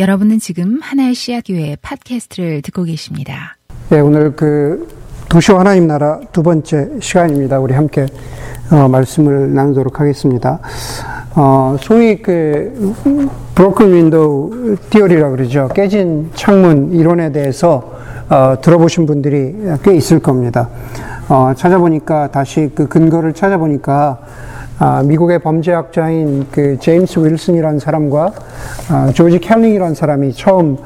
여러분은 지금 하나의 씨앗교회 팟캐스트를 듣고 계십니다. 네, 오늘 그 도시와 하나님 나라 두 번째 시간입니다. 우리 함께 어, 말씀을 나누도록 하겠습니다. 어, 소위 그 broken window theory라 그러죠. 깨진 창문 이론에 대해서 어, 들어보신 분들이 꽤 있을 겁니다. 어, 찾아보니까 다시 그 근거를 찾아보니까 아, 미국의 범죄학자인 그 제임스 윌슨이라는 사람과 아, 조지 캘링이라는 사람이 처음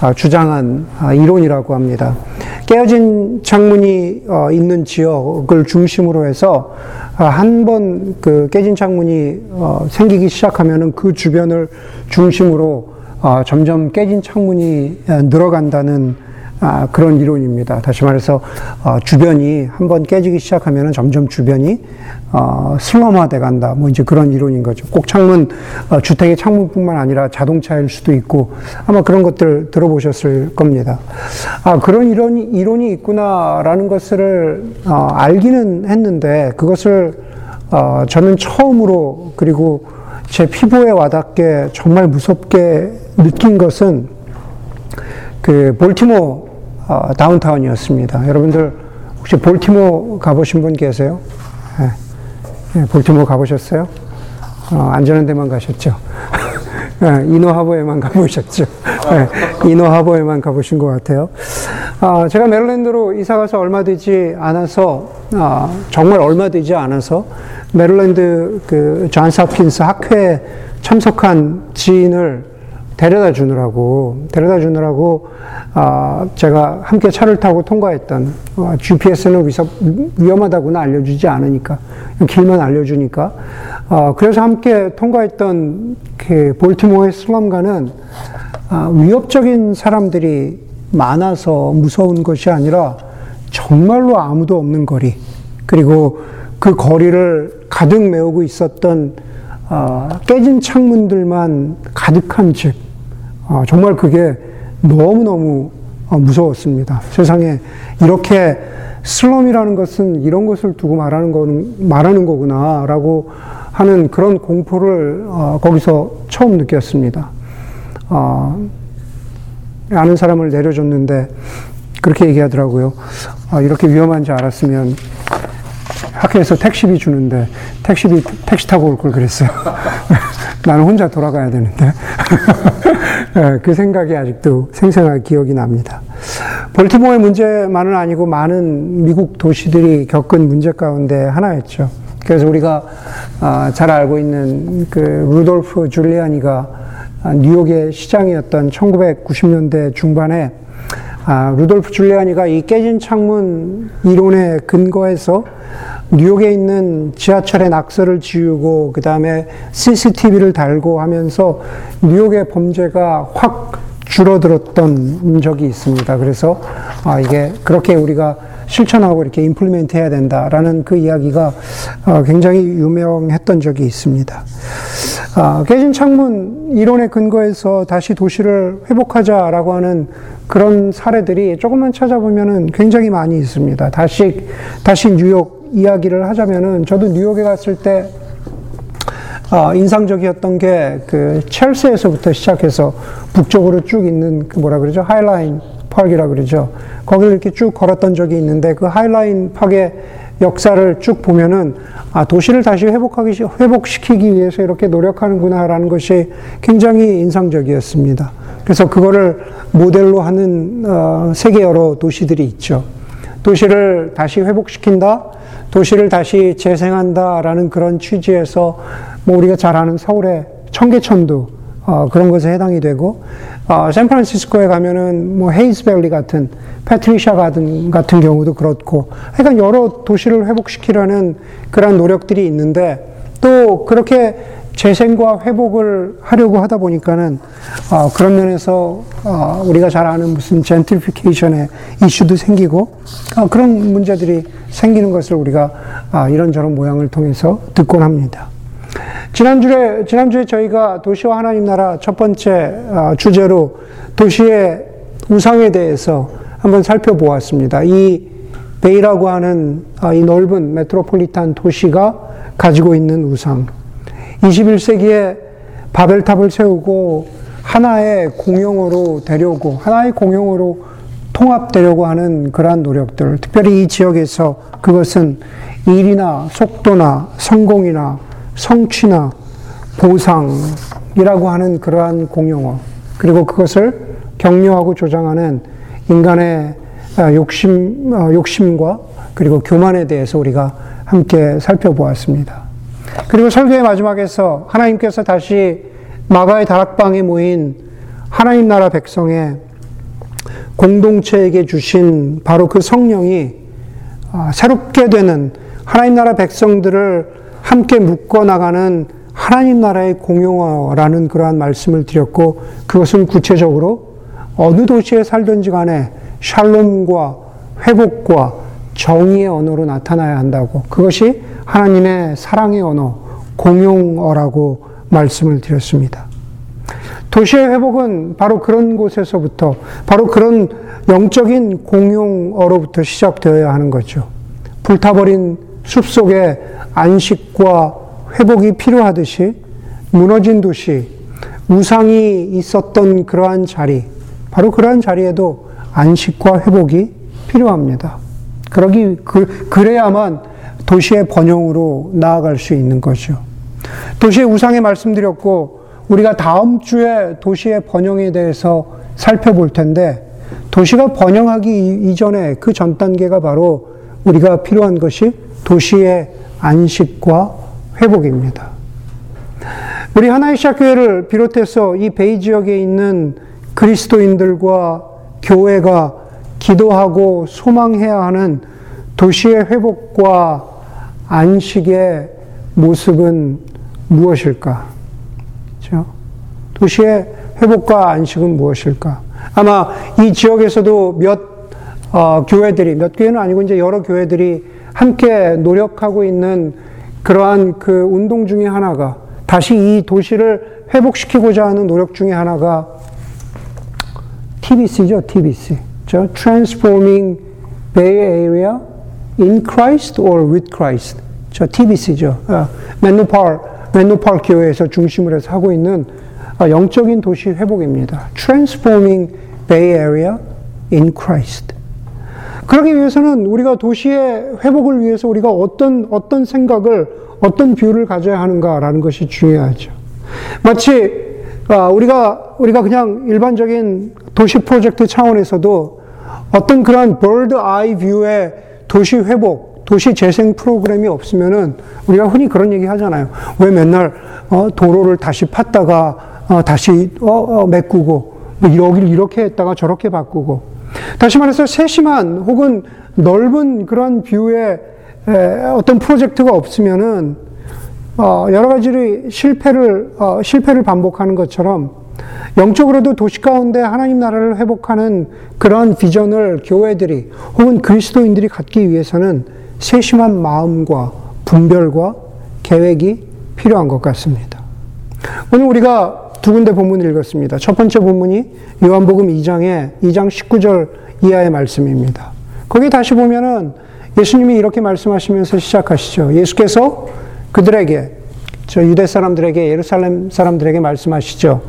아, 주장한 아, 이론이라고 합니다. 깨어진 창문이 어, 있는 지역을 중심으로 해서 아, 한번 그 깨진 창문이 어, 생기기 시작하면은 그 주변을 중심으로 어, 점점 깨진 창문이 늘어간다는 아, 그런 이론입니다. 다시 말해서 어, 주변이 한번 깨지기 시작하면 점점 주변이 어, 슬럼화돼 간다. 뭐 이제 그런 이론인 거죠. 꼭 창문 어, 주택의 창문뿐만 아니라 자동차일 수도 있고 아마 그런 것들 들어보셨을 겁니다. 아 그런 이론 이론이 있구나라는 것을 어, 알기는 했는데 그것을 어, 저는 처음으로 그리고 제 피부에 와닿게 정말 무섭게 느낀 것은 그 볼티모 어, 다운타운이었습니다. 여러분들 혹시 볼티모 가보신 분 계세요? 네. 네, 볼티모 가보셨어요? 어, 안전한 데만 가셨죠? 네, 이너하버에만 가보셨죠? 네, 이너하버에만 가보신 것 같아요. 어, 제가 메릴랜드로 이사 가서 얼마 되지 않아서, 어, 정말 얼마 되지 않아서, 메릴랜드 그 존스 홉킨스 학회에 참석한 지인을 데려다 주느라고 데려다 주느라고 아, 제가 함께 차를 타고 통과했던 어, GPS는 위험하다고는 알려주지 않으니까 길만 알려주니까 어, 그래서 함께 통과했던 그 볼티모어의 슬럼가는 아, 위협적인 사람들이 많아서 무서운 것이 아니라 정말로 아무도 없는 거리 그리고 그 거리를 가득 메우고 있었던 어, 깨진 창문들만 가득한 집. 어, 정말 그게 너무너무 어, 무서웠습니다. 세상에 이렇게 슬럼이라는 것은 이런 것을 두고 말하는 거는, 말하는 거구나, 라고 하는 그런 공포를 어, 거기서 처음 느꼈습니다. 어, 아는 사람을 내려줬는데, 그렇게 얘기하더라고요. 아, 이렇게 위험한지 알았으면 학교에서 택시비 주는데 택시비 택시 타고 올 걸 그랬어요. 나는 혼자 돌아가야 되는데 예, 그 생각이 아직도 생생하게 기억이 납니다. 볼티모어의 문제만은 아니고 많은 미국 도시들이 겪은 문제 가운데 하나였죠. 그래서 우리가 아, 잘 알고 있는 그 루돌프 줄리아니가 뉴욕의 시장이었던 1990년대 중반에 아, 루돌프 줄리아니가 이 깨진 창문 이론에 근거해서 뉴욕에 있는 지하철의 낙서를 지우고 그 다음에 CCTV를 달고 하면서 뉴욕의 범죄가 확 줄어들었던 적이 있습니다. 그래서 아 이게 그렇게 우리가 실천하고 이렇게 임플리멘트 해야 된다라는 그 이야기가 어, 굉장히 유명했던 적이 있습니다. 아, 깨진 창문 이론에 근거해서 다시 도시를 회복하자라고 하는 그런 사례들이 조금만 찾아보면은 굉장히 많이 있습니다. 다시 다시 뉴욕 이야기를 하자면은 저도 뉴욕에 갔을 때 어, 인상적이었던 게 그 첼시에서부터 시작해서 북쪽으로 쭉 있는 그 뭐라 그러죠 하이라인 파크이라 그러죠. 거기를 이렇게 쭉 걸었던 적이 있는데 그 하이라인 파크의 역사를 쭉 보면은 아 도시를 다시 회복하기 회복시키기 위해서 이렇게 노력하는구나라는 것이 굉장히 인상적이었습니다. 그래서 그거를 모델로 하는 어, 세계 여러 도시들이 있죠. 도시를 다시 회복시킨다. 도시를 다시 재생한다라는 그런 취지에서 뭐 우리가 잘 아는 서울의 청계천도 어, 그런 것에 해당이 되고 어, 샌프란시스코에 가면은 뭐 헤이즈밸리 같은 패트리샤 가든 같은 경우도 그렇고 그러니까 여러 도시를 회복시키려는 그런 노력들이 있는데 또 그렇게 재생과 회복을 하려고 하다 보니까는 어, 그런 면에서 어, 우리가 잘 아는 무슨 젠트리피케이션의 이슈도 생기고 어, 그런 문제들이 생기는 것을 우리가 아, 이런저런 모양을 통해서 듣곤 합니다. 지난주에 지난주에 저희가 도시와 하나님 나라 첫 번째 어, 주제로 도시의 우상에 대해서 한번 살펴보았습니다. 이 베이라고 하는 어, 이 넓은 메트로폴리탄 도시가 가지고 있는 우상. 21세기에 바벨탑을 세우고 하나의 공용어로 되려고, 하나의 공용어로 통합되려고 하는 그러한 노력들, 특별히 이 지역에서 그것은 일이나 속도나 성공이나 성취나 보상이라고 하는 그러한 공용어, 그리고 그것을 격려하고 조장하는 인간의 아, 욕심, 어, 욕심과 그리고 교만에 대해서 우리가 함께 살펴보았습니다. 그리고 설교의 마지막에서 하나님께서 다시 마가의 다락방에 모인 하나님 나라 백성의 공동체에게 주신 바로 그 성령이 아, 새롭게 되는 하나님 나라 백성들을 함께 묶어 나가는 하나님 나라의 공용어라는 그러한 말씀을 드렸고 그것은 구체적으로 어느 도시에 살든지 간에 샬롬과 회복과 정의의 언어로 나타나야 한다고 그것이 하나님의 사랑의 언어, 공용어라고 말씀을 드렸습니다. 도시의 회복은 바로 그런 곳에서부터, 바로 그런 영적인 공용어로부터 시작되어야 하는 거죠. 불타버린 숲 속에 안식과 회복이 필요하듯이 무너진 도시, 우상이 있었던 그러한 자리, 바로 그러한 자리에도 안식과 회복이 필요합니다. 그러기, 그, 그래야만 도시의 번영으로 나아갈 수 있는 거죠. 도시의 우상에 말씀드렸고, 우리가 다음 주에 도시의 번영에 대해서 살펴볼 텐데, 도시가 번영하기 이전에 그 전 단계가 바로 우리가 필요한 것이 도시의 안식과 회복입니다. 우리 하나의 시작교회를 비롯해서 이 베이 지역에 있는 그리스도인들과 교회가 기도하고 소망해야 하는 도시의 회복과 안식의 모습은 무엇일까? 그렇죠? 도시의 회복과 안식은 무엇일까? 아마 이 지역에서도 몇 어, 교회들이 몇 교회는 아니고 이제 여러 교회들이 함께 노력하고 있는 그러한 그 운동 중에 하나가 다시 이 도시를 회복시키고자 하는 노력 중에 하나가 TBC죠, TBC. 저 Transforming Bay Area in Christ or with Christ. 저 TBC죠. 어, 맨노팔, 맨노팔 교회에서 중심을 해서 하고 있는 어, 영적인 도시 회복입니다. Transforming Bay Area in Christ. 그러기 위해서는 우리가 도시의 회복을 위해서 우리가 어떤, 어떤 생각을, 어떤 view를 가져야 하는가라는 것이 중요하죠. 마치 아, 우리가, 우리가 그냥 일반적인 도시 프로젝트 차원에서도 어떤 그런 bird eye view의 도시 회복, 도시 재생 프로그램이 없으면은 우리가 흔히 그런 얘기 하잖아요. 왜 맨날 어, 도로를 다시 팠다가 어, 다시 어, 어, 메꾸고 뭐 여기를 이렇게 했다가 저렇게 바꾸고 다시 말해서 세심한 혹은 넓은 그런 뷰의 어떤 프로젝트가 없으면은 어, 여러 가지로 실패를 어, 실패를 반복하는 것처럼 영적으로도 도시 가운데 하나님 나라를 회복하는 그런 비전을 교회들이 혹은 그리스도인들이 갖기 위해서는 세심한 마음과 분별과 계획이 필요한 것 같습니다. 오늘 우리가 두 군데 본문을 읽었습니다. 첫 번째 본문이 요한복음 2장의 2장 19절 이하의 말씀입니다. 거기 다시 보면은 예수님이 이렇게 말씀하시면서 시작하시죠. 예수께서 그들에게 저 유대 사람들에게 예루살렘 사람들에게 말씀하시죠.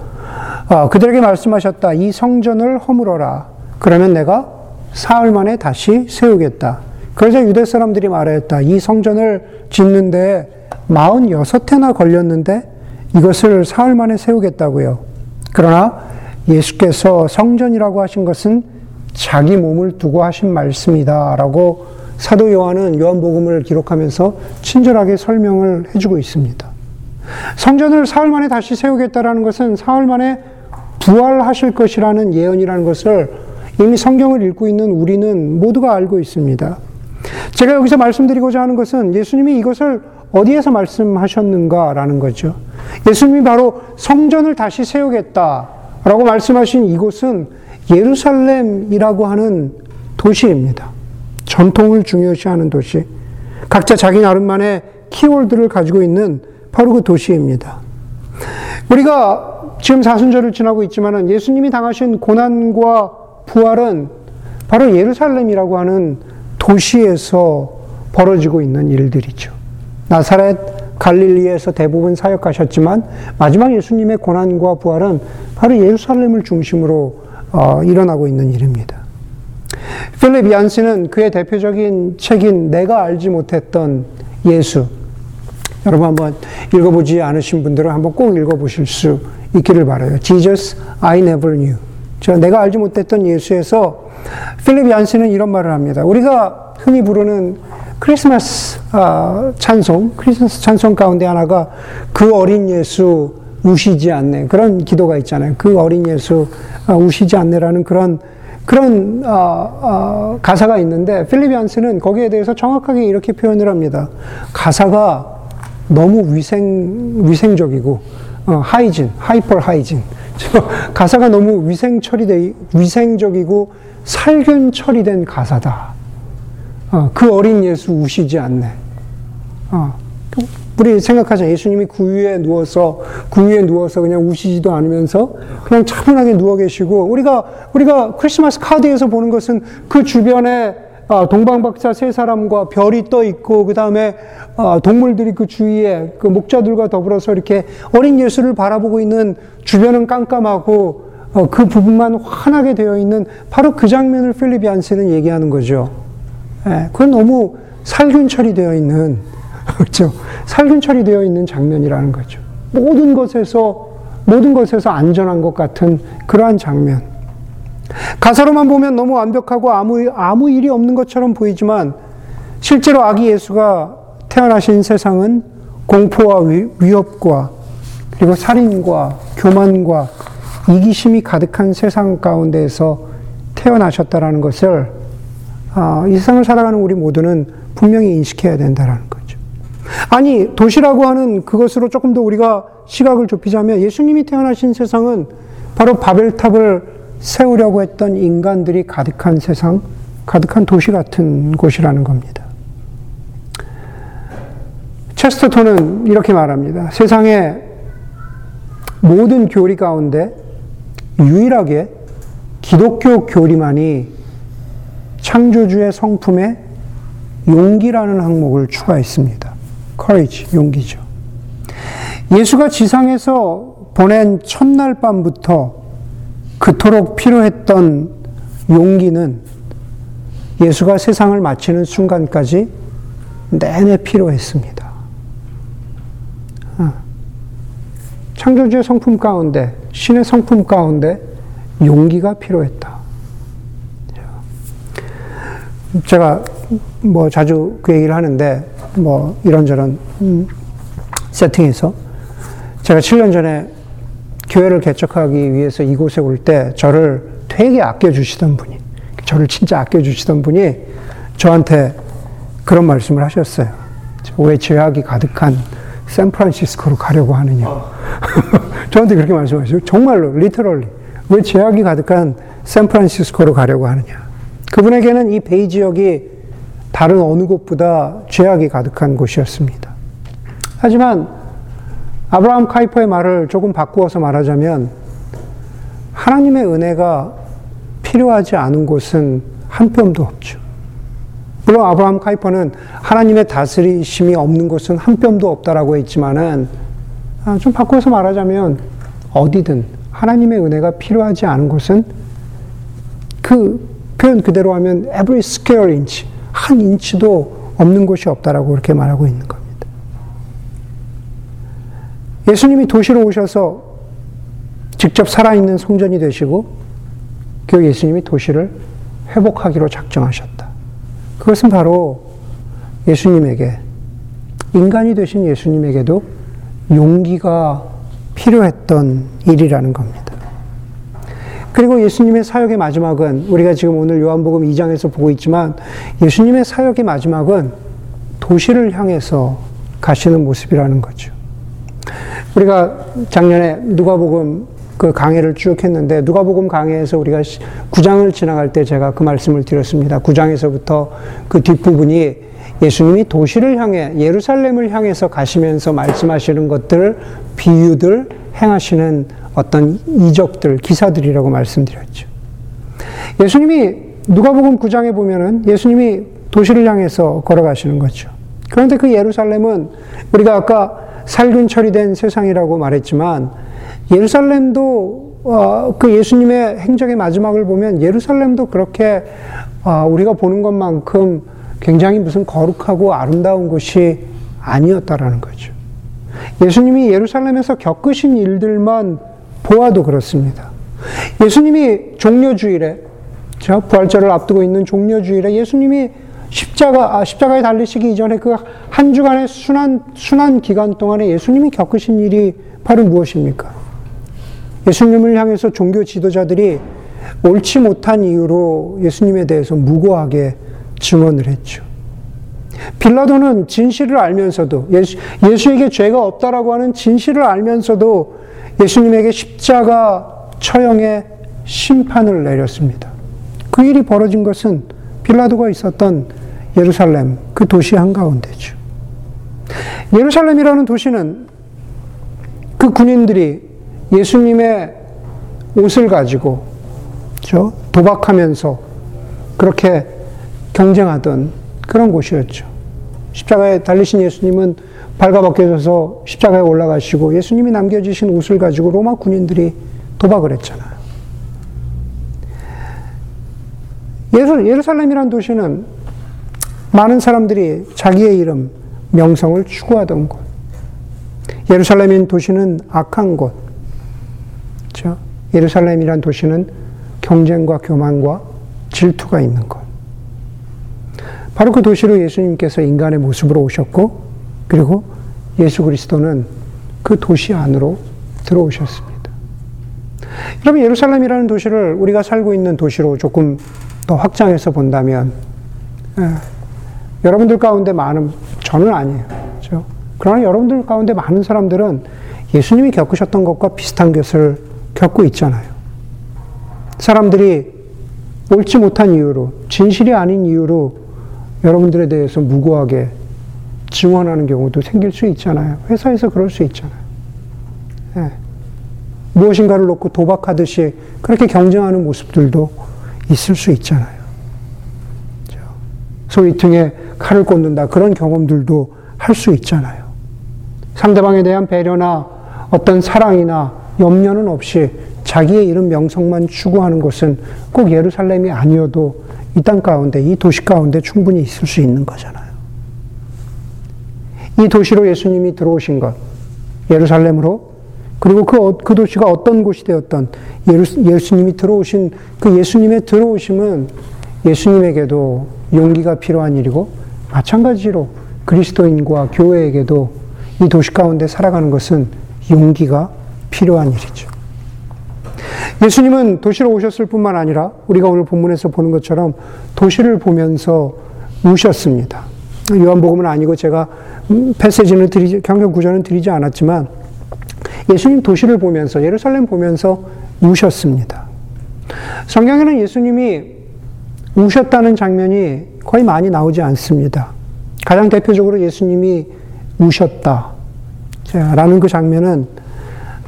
어, 그들에게 말씀하셨다. 이 성전을 허물어라. 그러면 내가 사흘 만에 다시 세우겠다. 그래서 유대 사람들이 말했다. 이 성전을 짓는데 46해나 걸렸는데 이것을 사흘 만에 세우겠다고요. 그러나 예수께서 성전이라고 하신 것은 자기 몸을 두고 하신 말씀이다. 라고 사도 요한은 요한복음을 기록하면서 친절하게 설명을 해주고 있습니다. 성전을 사흘 만에 다시 세우겠다라는 것은 사흘 만에 부활하실 것이라는 예언이라는 것을 이미 성경을 읽고 있는 우리는 모두가 알고 있습니다. 제가 여기서 말씀드리고자 하는 것은 예수님이 이것을 어디에서 말씀하셨는가라는 거죠. 예수님이 바로 성전을 다시 세우겠다라고 말씀하신 이곳은 예루살렘이라고 하는 도시입니다. 전통을 중요시하는 도시. 각자 자기 나름만의 키워드를 가지고 있는 바로 그 도시입니다. 우리가 지금 사순절을 지나고 있지만 예수님이 당하신 고난과 부활은 바로 예루살렘이라고 하는 도시에서 벌어지고 있는 일들이죠. 나사렛 갈릴리에서 대부분 사역하셨지만 마지막 예수님의 고난과 부활은 바로 예루살렘을 중심으로 어, 일어나고 있는 일입니다. 필립 얀스는 그의 대표적인 책인 내가 알지 못했던 예수. 여러분 한번 읽어보지 않으신 분들은 한번 꼭 읽어보실 수 있기를 바라요. Jesus, I never knew. 저 내가 알지 못했던 예수에서 필립 얀스는 이런 말을 합니다. 우리가 흔히 부르는 크리스마스 아, 찬송, 크리스마스 찬송 가운데 하나가 그 어린 예수 우시지 않네. 그런 기도가 있잖아요. 그 어린 예수 아, 우시지 않네라는 그런 그런 어, 어, 가사가 있는데 필리비안스는 거기에 대해서 정확하게 이렇게 표현을 합니다. 가사가 너무 위생 위생적이고 어, hygiene, hyper hygiene. 가사가 너무 위생 처리돼 위생적이고 살균 처리된 가사다. 어, 그 어린 예수 우시지 않네. 어, 우리 생각하자. 예수님이 구유에 누워서, 구유에 누워서 그냥 우시지도 않으면서 그냥 차분하게 누워 계시고, 우리가, 우리가 크리스마스 카드에서 보는 것은 그 주변에 아, 동방박사 세 사람과 별이 떠 있고, 그 다음에 아, 동물들이 그 주위에 그 목자들과 더불어서 이렇게 어린 예수를 바라보고 있는 주변은 깜깜하고, 어, 그 부분만 환하게 되어 있는 바로 그 장면을 필립이 안스는 얘기하는 거죠. 예, 그건 너무 살균 처리되어 있는, 그렇죠. 살균 처리되어 있는 장면이라는 거죠. 모든 것에서, 모든 것에서 안전한 것 같은 그러한 장면. 가사로만 보면 너무 완벽하고 아무, 아무 일이 없는 것처럼 보이지만 실제로 아기 예수가 태어나신 세상은 공포와 위, 위협과 그리고 살인과 교만과 이기심이 가득한 세상 가운데에서 태어나셨다라는 것을 아, 이 세상을 살아가는 우리 모두는 분명히 인식해야 된다라는 거죠. 아니 도시라고 하는 그것으로 조금 더 우리가 시각을 좁히자면 예수님이 태어나신 세상은 바로 바벨탑을 세우려고 했던 인간들이 가득한 세상, 가득한 도시 같은 곳이라는 겁니다. 체스터톤은 이렇게 말합니다. 세상의 모든 교리 가운데 유일하게 기독교 교리만이 창조주의 성품에 용기라는 항목을 추가했습니다. Courage, 용기죠. 예수가 지상에서 보낸 첫날 밤부터 그토록 필요했던 용기는 예수가 세상을 마치는 순간까지 내내 필요했습니다. 아, 창조주의 성품 가운데, 신의 성품 가운데 용기가 필요했다. 제가 뭐 자주 그 얘기를 하는데, 뭐 이런저런 음, 세팅에서 제가 7년 전에 교회를 개척하기 위해서 이곳에 올 때 저를 되게 아껴주시던 분이, 저를 진짜 아껴주시던 분이 저한테 그런 말씀을 하셨어요. 왜 죄악이 가득한 샌프란시스코로 가려고 하느냐. 저한테 그렇게 말씀하셨어요. 정말로, 리터럴리. 왜 죄악이 가득한 샌프란시스코로 가려고 하느냐. 그분에게는 이 베이 지역이 다른 어느 곳보다 죄악이 가득한 곳이었습니다. 하지만 아브라함 카이퍼의 말을 조금 바꾸어서 말하자면 하나님의 은혜가 필요하지 않은 곳은 한 뼘도 없죠. 물론 아브라함 카이퍼는 하나님의 다스리심이 없는 곳은 한 뼘도 없다라고 했지만은 아, 좀 바꾸어서 말하자면 어디든 하나님의 은혜가 필요하지 않은 곳은 그 표현 그대로 하면 every square inch 한 인치도 없는 곳이 없다라고 그렇게 말하고 있는 겁니다. 예수님이 도시로 오셔서 직접 살아있는 성전이 되시고 그 예수님이 도시를 회복하기로 작정하셨다. 그것은 바로 예수님에게 인간이 되신 예수님에게도 용기가 필요했던 일이라는 겁니다. 그리고 예수님의 사역의 마지막은 우리가 지금 오늘 요한복음 2장에서 보고 있지만 예수님의 사역의 마지막은 도시를 향해서 가시는 모습이라는 거죠. 우리가 작년에 누가복음 그 강해를 쭉 했는데 누가복음 강해에서 우리가 9장을 지나갈 때 제가 그 말씀을 드렸습니다. 9장에서부터 그 뒷부분이 예수님이 도시를 향해 예루살렘을 향해서 가시면서 말씀하시는 것들 비유들 행하시는 어떤 이적들 기사들이라고 말씀드렸죠. 예수님이 누가복음 9장에 보면은 예수님이 도시를 향해서 걸어가시는 거죠. 그런데 그 예루살렘은 우리가 아까 살균 처리된 세상이라고 말했지만 예루살렘도 어, 그 예수님의 행적의 마지막을 보면 예루살렘도 그렇게 어, 우리가 보는 것만큼 굉장히 무슨 거룩하고 아름다운 곳이 아니었다라는 거죠. 예수님이 예루살렘에서 겪으신 일들만 보아도 그렇습니다. 예수님이 종려주일에, 저 부활절을 앞두고 있는 종려주일에 예수님이 십자가, 아, 십자가에 달리시기 이전에 그 한 주간의 순환, 순환 기간 동안에 예수님이 겪으신 일이 바로 무엇입니까? 예수님을 향해서 종교 지도자들이 옳지 못한 이유로 예수님에 대해서 무고하게 증언을 했죠. 빌라도는 진실을 알면서도 예수, 예수에게 죄가 없다라고 하는 진실을 알면서도 예수님에게 십자가 처형의 심판을 내렸습니다. 그 일이 벌어진 것은 빌라도가 있었던 예루살렘 그 도시 한가운데죠. 예루살렘이라는 도시는 그 군인들이 예수님의 옷을 가지고 도박하면서 그렇게 경쟁하던 그런 곳이었죠. 십자가에 달리신 예수님은 발가벗겨져서 십자가에 올라가시고 예수님이 남겨주신 옷을 가지고 로마 군인들이 도박을 했잖아요. 예루살렘이란 도시는 많은 사람들이 자기의 이름, 명성을 추구하던 곳. 예루살렘인 도시는 악한 곳. 그렇죠? 예루살렘이란 도시는 경쟁과 교만과 질투가 있는 곳. 바로 그 도시로 예수님께서 인간의 모습으로 오셨고, 그리고 예수 그리스도는 그 도시 안으로 들어오셨습니다. 여러분, 예루살렘이라는 도시를 우리가 살고 있는 도시로 조금 더 확장해서 본다면, 예, 여러분들 가운데 많은, 저는 아니에요. 그렇죠? 그러나 여러분들 가운데 많은 사람들은 예수님이 겪으셨던 것과 비슷한 것을 겪고 있잖아요. 사람들이 옳지 못한 이유로, 진실이 아닌 이유로 여러분들에 대해서 무고하게 증언하는 경우도 생길 수 있잖아요. 회사에서 그럴 수 있잖아요. 네. 무엇인가를 놓고 도박하듯이 그렇게 경쟁하는 모습들도 있을 수 있잖아요. 소위 등에 칼을 꽂는다. 그런 경험들도 할 수 있잖아요. 상대방에 대한 배려나 어떤 사랑이나 염려는 없이 자기의 이름 명성만 추구하는 것은 꼭 예루살렘이 아니어도 이 땅 가운데, 이 도시 가운데 충분히 있을 수 있는 거잖아요. 이 도시로 예수님이 들어오신 것, 예루살렘으로, 그리고 그, 그 도시가 어떤 곳이 되었던 예수, 님이 들어오신 그 예수님의 들어오심은 예수님에게도 용기가 필요한 일이고, 마찬가지로 그리스도인과 교회에게도 이 도시 가운데 살아가는 것은 용기가 필요한 일이죠. 예수님은 도시로 오셨을 뿐만 아니라 우리가 오늘 본문에서 보는 것처럼 도시를 보면서 우셨습니다. 요한복음은 아니고 제가 패세지는 드리지, 경경 구절은 드리지 않았지만 예수님 도시를 보면서 예루살렘 보면서 우셨습니다. 성경에는 예수님이 우셨다는 장면이 거의 많이 나오지 않습니다. 가장 대표적으로 예수님이 우셨다. 라는 그 장면은,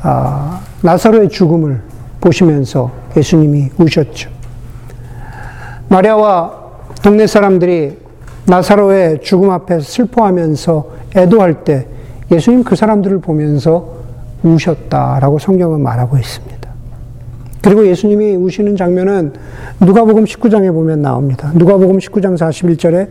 아, 나사로의 죽음을 보시면서 예수님이 우셨죠. 마리아와 동네 사람들이 나사로의 죽음 앞에 슬퍼하면서 애도할 때 예수님 그 사람들을 보면서 우셨다라고 성경은 말하고 있습니다. 그리고 예수님이 우시는 장면은 누가복음 19장에 보면 나옵니다. 누가복음 19장 41절에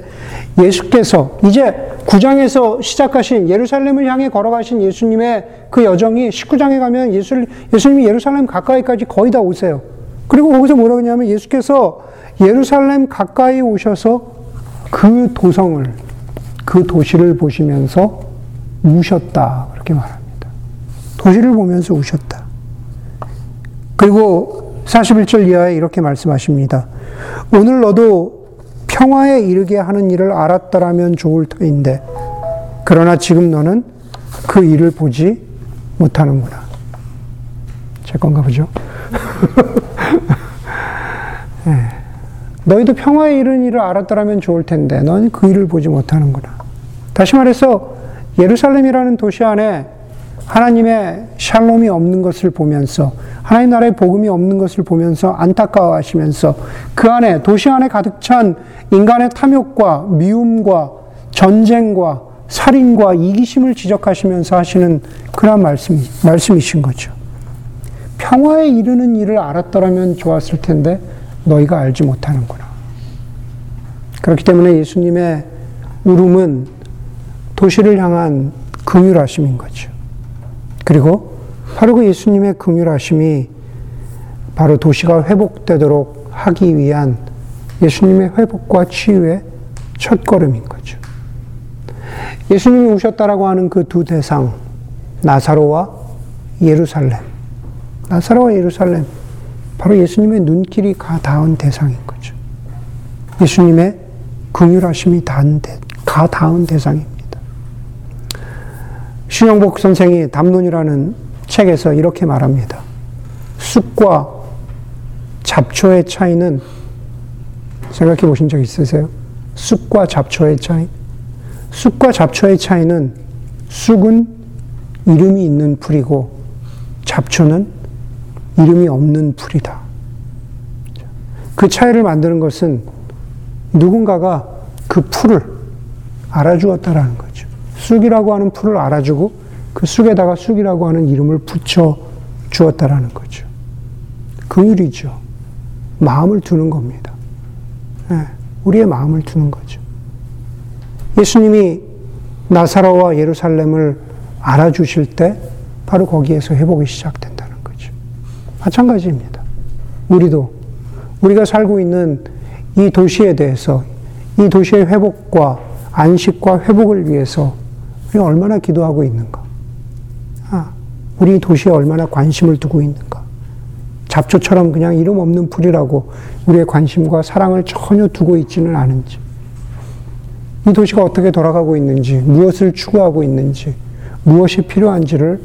예수께서 이제 9장에서 시작하신 예루살렘을 향해 걸어가신 예수님의 그 여정이 19장에 가면 예수, 예수님이 예루살렘 가까이까지 거의 다 오세요. 그리고 거기서 뭐라고 하냐면 예수께서 예루살렘 가까이 오셔서 그 도성을, 그 도시를 보시면서 우셨다. 그렇게 말합니다. 도시를 보면서 우셨다. 그리고 41절 이하에 이렇게 말씀하십니다. 오늘 너도 평화에 이르게 하는 일을 알았더라면 좋을 터인데, 그러나 지금 너는 그 일을 보지 못하는구나. 제 건가 보죠? 네. 너희도 평화에 이르는 일을 알았더라면 좋을 텐데, 넌 그 일을 보지 못하는구나. 다시 말해서 예루살렘이라는 도시 안에 하나님의 샬롬이 없는 것을 보면서 하나님 나라의 복음이 없는 것을 보면서 안타까워하시면서 그 안에 도시 안에 가득 찬 인간의 탐욕과 미움과 전쟁과 살인과 이기심을 지적하시면서 하시는 그런 말씀, 말씀이신 거죠. 평화에 이르는 일을 알았더라면 좋았을 텐데 너희가 알지 못하는구나. 그렇기 때문에 예수님의 울음은 도시를 향한 긍휼하심인 거죠. 그리고 바로 그 예수님의 긍휼하심이 바로 도시가 회복되도록 하기 위한 예수님의 회복과 치유의 첫 걸음인 거죠. 예수님이 오셨다라고 하는 그 두 대상, 나사로와 예루살렘. 나사로와 예루살렘. 바로 예수님의 눈길이 가 닿은 대상인 거죠. 예수님의 긍휼하심이 닿은 대, 가 닿은 대상입니다. 신영복 선생이 담론이라는 책에서 이렇게 말합니다. 쑥과 잡초의 차이는 생각해 보신 적 있으세요? 쑥과 잡초의 차이? 쑥과 잡초의 차이는 쑥은 이름이 있는 풀이고 잡초는 이름이 없는 풀이다. 그 차이를 만드는 것은 누군가가 그 풀을 알아주었다라는 거죠. 쑥이라고 하는 풀을 알아주고 그 쑥에다가 쑥이라고 하는 이름을 붙여 주었다라는 거죠. 긍휼이죠. 마음을 두는 겁니다. 네, 우리의 마음을 두는 거죠. 예수님이 나사로와 예루살렘을 알아주실 때 바로 거기에서 회복이 시작된다는 거죠. 마찬가지입니다. 우리도 우리가 살고 있는 이 도시에 대해서 이 도시의 회복과 안식과 회복을 위해서 우리 얼마나 기도하고 있는가? 아, 우리 도시에 얼마나 관심을 두고 있는가? 잡초처럼 그냥 이름 없는 풀이라고 우리의 관심과 사랑을 전혀 두고 있지는 않은지. 이 도시가 어떻게 돌아가고 있는지, 무엇을 추구하고 있는지, 무엇이 필요한지를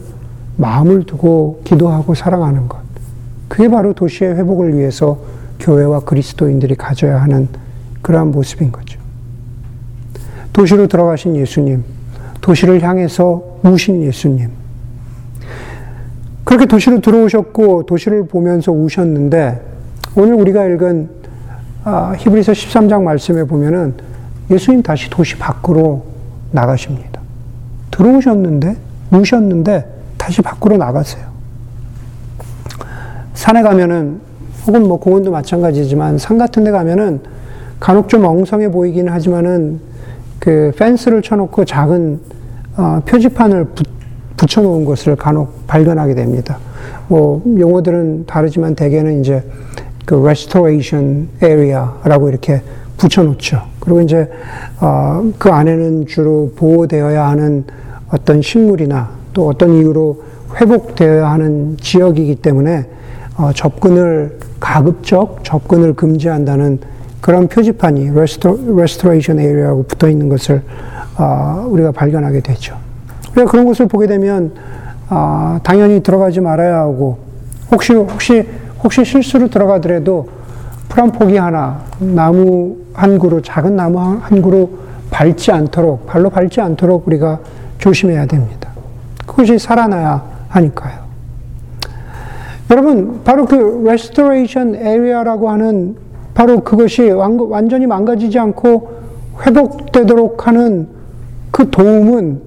마음을 두고 기도하고 사랑하는 것. 그게 바로 도시의 회복을 위해서 교회와 그리스도인들이 가져야 하는 그러한 모습인 거죠. 도시로 들어가신 예수님, 도시를 향해서 우신 예수님. 그렇게 도시로 들어오셨고 도시를 보면서 우셨는데 오늘 우리가 읽은 아, 히브리서 13장 말씀에 보면은 예수님 다시 도시 밖으로 나가십니다. 들어오셨는데, 우셨는데, 다시 밖으로 나가세요. 산에 가면은, 혹은 뭐 공원도 마찬가지지만, 산 같은 데 가면은, 간혹 좀 엉성해 보이긴 하지만은, 그 펜스를 쳐놓고 작은 어, 표지판을 부, 붙여놓은 것을 간혹 발견하게 됩니다. 뭐, 용어들은 다르지만 대개는 이제 그 restoration area라고 이렇게 붙여놓죠. 그리고 이제 어, 그 안에는 주로 보호되어야 하는 어떤 식물이나 또 어떤 이유로 회복되어야 하는 지역이기 때문에 어, 접근을 가급적 접근을 금지한다는 그런 표지판이 restoration area라고 붙어 있는 것을 어, 우리가 발견하게 되죠. 우리가 그런 것을 보게 되면 당연히 들어가지 말아야 하고 혹시 혹시 혹시 실수로 들어가더라도 풀한 포기 하나, 나무 한 그루, 작은 나무 한 그루 밟지 않도록, 발로 밟지 않도록 우리가 조심해야 됩니다. 그것이 살아나야 하니까요. 여러분, 바로 그 restoration area라고 하는 바로 그것이 완전히 망가지지 않고 회복되도록 하는 그 도움은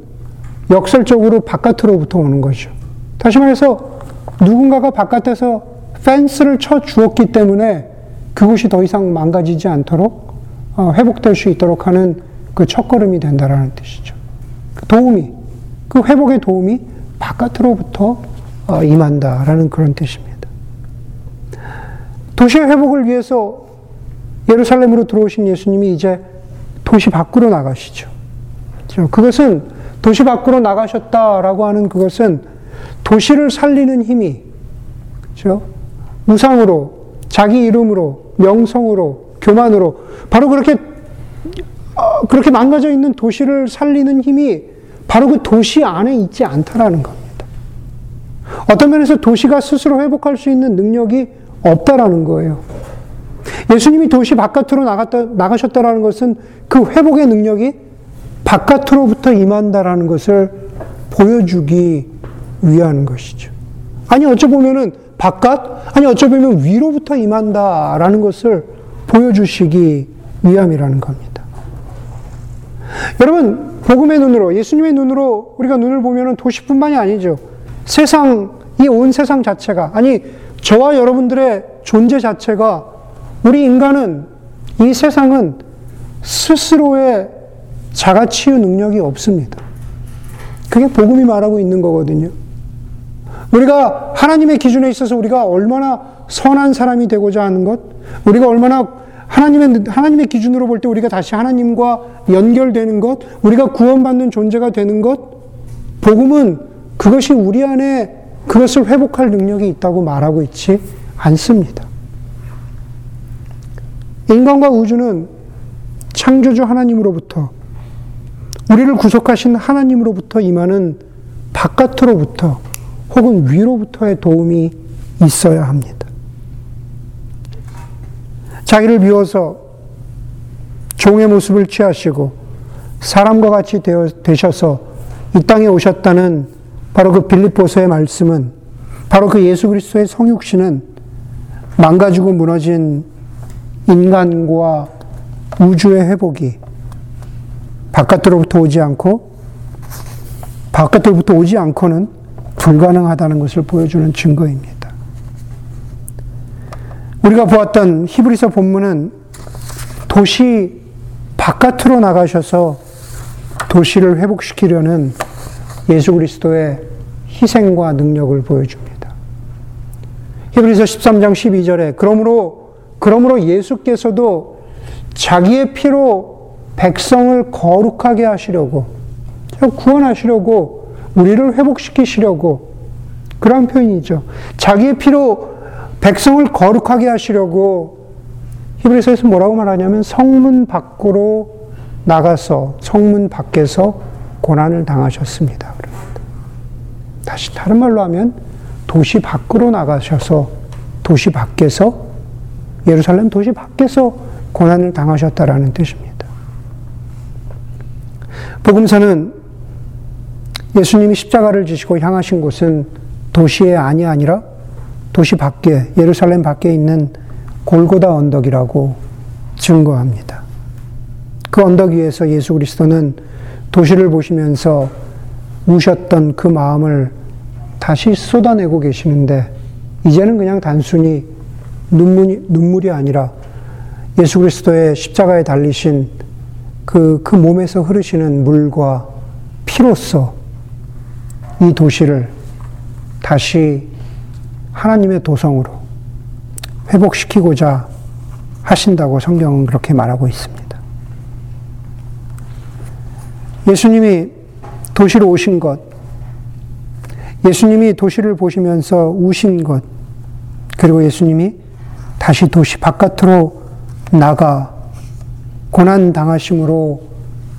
역설적으로 바깥으로부터 오는 거죠. 다시 말해서 누군가가 바깥에서 펜스를 쳐 주었기 때문에 그것이 더 이상 망가지지 않도록 어, 회복될 수 있도록 하는 그 첫걸음이 된다라는 뜻이죠. 그 도움이 그 회복의 도움이 바깥으로부터 어, 임한다라는 그런 뜻입니다. 도시의 회복을 위해서 예루살렘으로 들어오신 예수님이 이제 도시 밖으로 나가시죠. 그것은 도시 밖으로 나가셨다라고 하는 그것은 도시를 살리는 힘이 그렇죠? 우상으로 자기 이름으로 명성으로 교만으로 바로 그렇게 어, 그렇게 망가져 있는 도시를 살리는 힘이 바로 그 도시 안에 있지 않다라는 겁니다. 어떤 면에서 도시가 스스로 회복할 수 있는 능력이 없다라는 거예요. 예수님이 도시 바깥으로 나갔다, 나가셨다라는 것은 그 회복의 능력이 바깥으로부터 임한다라는 것을 보여주기 위한 것이죠. 아니, 어찌 보면은 바깥, 아니, 어찌 보면 위로부터 임한다라는 것을 보여주시기 위함이라는 겁니다. 여러분, 복음의 눈으로, 예수님의 눈으로 우리가 눈을 보면 도시뿐만이 아니죠. 세상, 이 온 세상 자체가, 아니, 저와 여러분들의 존재 자체가, 우리 인간은, 이 세상은 스스로의 자가치유 능력이 없습니다. 그게 복음이 말하고 있는 거거든요. 우리가 하나님의 기준에 있어서 우리가 얼마나 선한 사람이 되고자 하는 것, 우리가 얼마나 하나님의, 하나님의 기준으로 볼 때 우리가 다시 하나님과 연결되는 것, 우리가 구원받는 존재가 되는 것, 복음은 그것이 우리 안에 그것을 회복할 능력이 있다고 말하고 있지 않습니다. 인간과 우주는 창조주 하나님으로부터 우리를 구속하신 하나님으로부터 임하는 바깥으로부터 혹은 위로부터의 도움이 있어야 합니다. 자기를 비워서 종의 모습을 취하시고 사람과 같이 되어, 되셔서 이 땅에 오셨다는 바로 그 빌립보서의 말씀은 바로 그 예수 그리스도의 성육신은 망가지고 무너진 인간과 우주의 회복이 바깥으로부터 오지 않고 바깥으로부터 오지 않고는 불가능하다는 것을 보여주는 증거입니다. 우리가 보았던 히브리서 본문은 도시 바깥으로 나가셔서 도시를 회복시키려는 예수 그리스도의 희생과 능력을 보여줍니다. 히브리서 13장 12절에 그러므로 그러므로 예수께서도 자기의 피로 백성을 거룩하게 하시려고 구원하시려고 우리를 회복시키시려고 그런 표현이죠. 자기의 피로 백성을 거룩하게 하시려고 히브리서에서 뭐라고 말하냐면 성문 밖으로 나가서 성문 밖에서 고난을 당하셨습니다. 다시 다른 말로 하면 도시 밖으로 나가셔서 도시 밖에서 예루살렘 도시 밖에서 고난을 당하셨다라는 뜻입니다. 복음서는 예수님이 십자가를 지시고 향하신 곳은 도시의 안이 아니라 도시 밖에 예루살렘 밖에 있는 골고다 언덕이라고 증거합니다. 그 언덕 위에서 예수 그리스도는 도시를 보시면서 우셨던 그 마음을 다시 쏟아내고 계시는데 이제는 그냥 단순히 눈물이, 눈물이 아니라 예수 그리스도의 십자가에 달리신 그, 그 몸에서 흐르시는 물과 피로써 이 도시를 다시 하나님의 도성으로 회복시키고자 하신다고 성경은 그렇게 말하고 있습니다. 예수님이 도시로 오신 것, 예수님이 도시를 보시면서 우신 것, 그리고 예수님이 다시 도시 바깥으로 나가 고난 당하심으로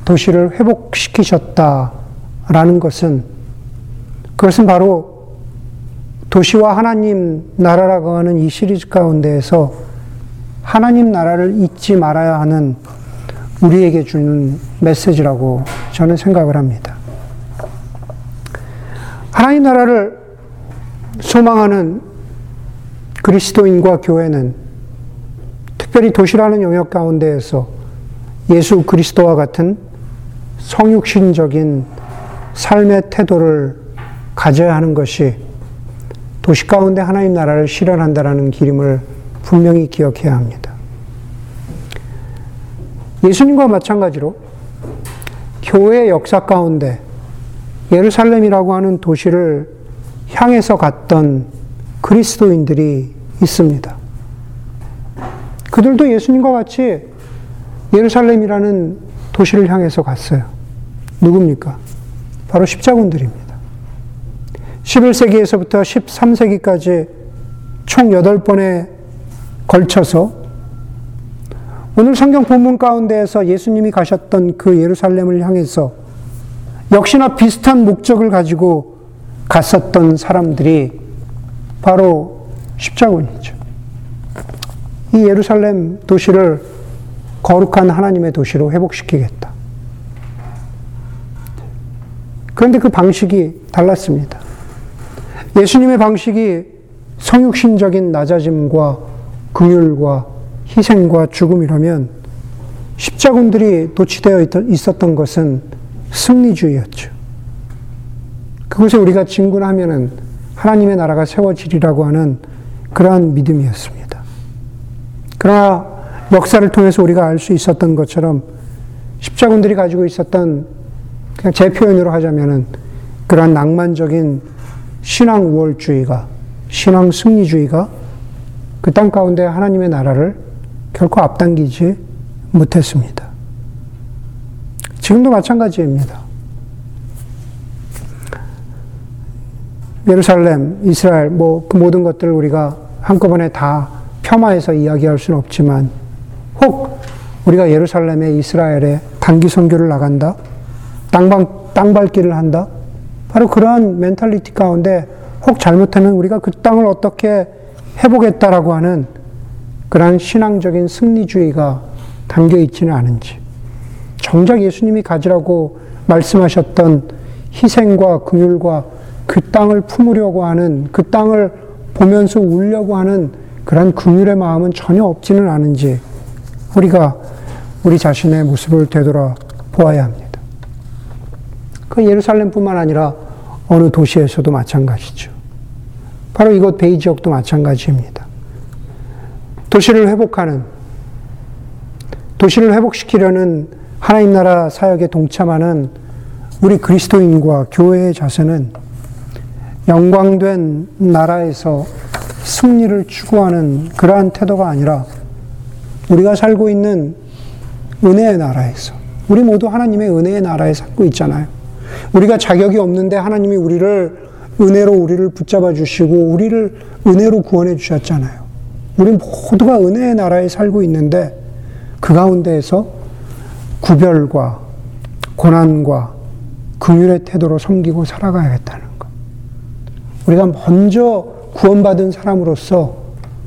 도시를 회복시키셨다라는 것은 그것은 바로 도시와 하나님 나라라고 하는 이 시리즈 가운데에서 하나님 나라를 잊지 말아야 하는 우리에게 주는 메시지라고 저는 생각을 합니다. 하나님 나라를 소망하는 그리스도인과 교회는 특별히 도시라는 영역 가운데에서 예수 그리스도와 같은 성육신적인 삶의 태도를 가져야 하는 것이 도시 가운데 하나님 나라를 실현한다라는 기림을 분명히 기억해야 합니다. 예수님과 마찬가지로 교회 역사 가운데 예루살렘이라고 하는 도시를 향해서 갔던 그리스도인들이 있습니다. 그들도 예수님과 같이 예루살렘이라는 도시를 향해서 갔어요. 누굽니까? 바로 십자군들입니다. 11세기에서부터 13세기까지 총 8번에 걸쳐서 오늘 성경 본문 가운데에서 예수님이 가셨던 그 예루살렘을 향해서 역시나 비슷한 목적을 가지고 갔었던 사람들이 바로 십자군이죠. 이 예루살렘 도시를 거룩한 하나님의 도시로 회복시키겠다. 그런데 그 방식이 달랐습니다. 예수님의 방식이 성육신적인 낮아짐과 긍휼과 희생과 죽음이라면 십자군들이 도취되어 있었던 것은 승리주의였죠. 그것에 우리가 진군하면은 하나님의 나라가 세워지리라고 하는 그러한 믿음이었습니다. 그러나 역사를 통해서 우리가 알 수 있었던 것처럼 십자군들이 가지고 있었던 그냥 제 표현으로 하자면은 그러한 낭만적인 신앙 우월주의가 신앙 승리주의가 그 땅 가운데 하나님의 나라를 결코 앞당기지 못했습니다. 지금도 마찬가지입니다. 예루살렘, 이스라엘, 뭐 그 모든 것들을 우리가 한꺼번에 다 폄하해서 이야기할 수는 없지만 혹 우리가 예루살렘에 이스라엘에 단기 선교를 나간다, 땅방 땅밟기를 한다. 바로 그러한 멘탈리티 가운데 혹 잘못하면 우리가 그 땅을 어떻게 해보겠다라고 하는 그러한 신앙적인 승리주의가 담겨 있지는 않은지. 정작 예수님이 가지라고 말씀하셨던 희생과 긍휼과 그 땅을 품으려고 하는 그 땅을 보면서 울려고 하는 그런 긍휼의 마음은 전혀 없지는 않은지 우리가 우리 자신의 모습을 되돌아 보아야 합니다. 그 예루살렘뿐만 아니라 어느 도시에서도 마찬가지죠. 바로 이곳 베이 지역도 마찬가지입니다. 도시를 회복하는 도시를 회복시키려는 하나님 나라 사역에 동참하는 우리 그리스도인과 교회의 자세는 영광된 나라에서 승리를 추구하는 그러한 태도가 아니라 우리가 살고 있는 은혜의 나라에서 우리 모두 하나님의 은혜의 나라에 살고 있잖아요. 우리가 자격이 없는데 하나님이 우리를 은혜로 우리를 붙잡아 주시고 우리를 은혜로 구원해 주셨잖아요. 우리 모두가 은혜의 나라에 살고 있는데 그 가운데에서 구별과 고난과 긍휼의 태도로 섬기고 살아가야겠다는 것. 우리가 먼저 구원받은 사람으로서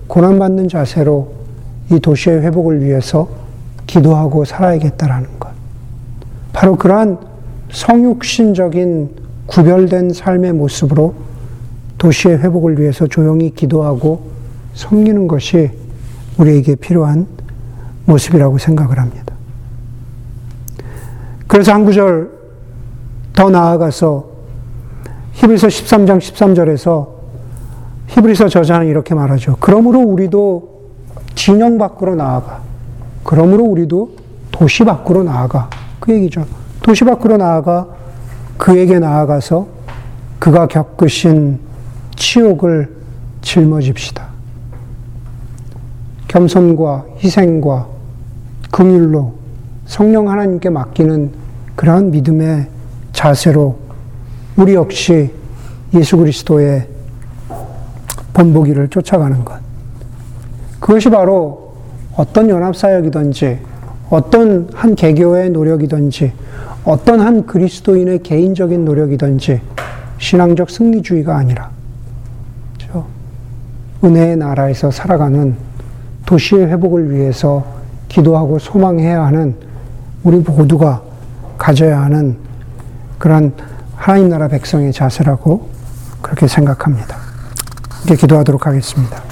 고난받는 자세로 이 도시의 회복을 위해서 기도하고 살아야겠다라는 것. 바로 그러한 성육신적인 구별된 삶의 모습으로 도시의 회복을 위해서 조용히 기도하고 섬기는 것이 우리에게 필요한 모습이라고 생각을 합니다. 그래서 한 구절 더 나아가서 히브리서 13장 13절에서 히브리서 저자는 이렇게 말하죠. 그러므로 우리도 진영 밖으로 나아가. 그러므로 우리도 도시 밖으로 나아가. 그 얘기죠. 도시 밖으로 나아가 그에게 나아가서 그가 겪으신 치욕을 짊어집시다. 겸손과 희생과 긍휼로 성령 하나님께 맡기는 그러한 믿음의 자세로 우리 역시 예수 그리스도의 본보기를 쫓아가는 것. 그것이 바로 어떤 연합사역이든지 어떤 한 개교의 노력이든지 어떤 한 그리스도인의 개인적인 노력이든지 신앙적 승리주의가 아니라 그렇죠? 은혜의 나라에서 살아가는 도시의 회복을 위해서 기도하고 소망해야 하는 우리 모두가 가져야 하는 그런 하나님 나라 백성의 자세라고 그렇게 생각합니다. 이렇게 기도하도록 하겠습니다.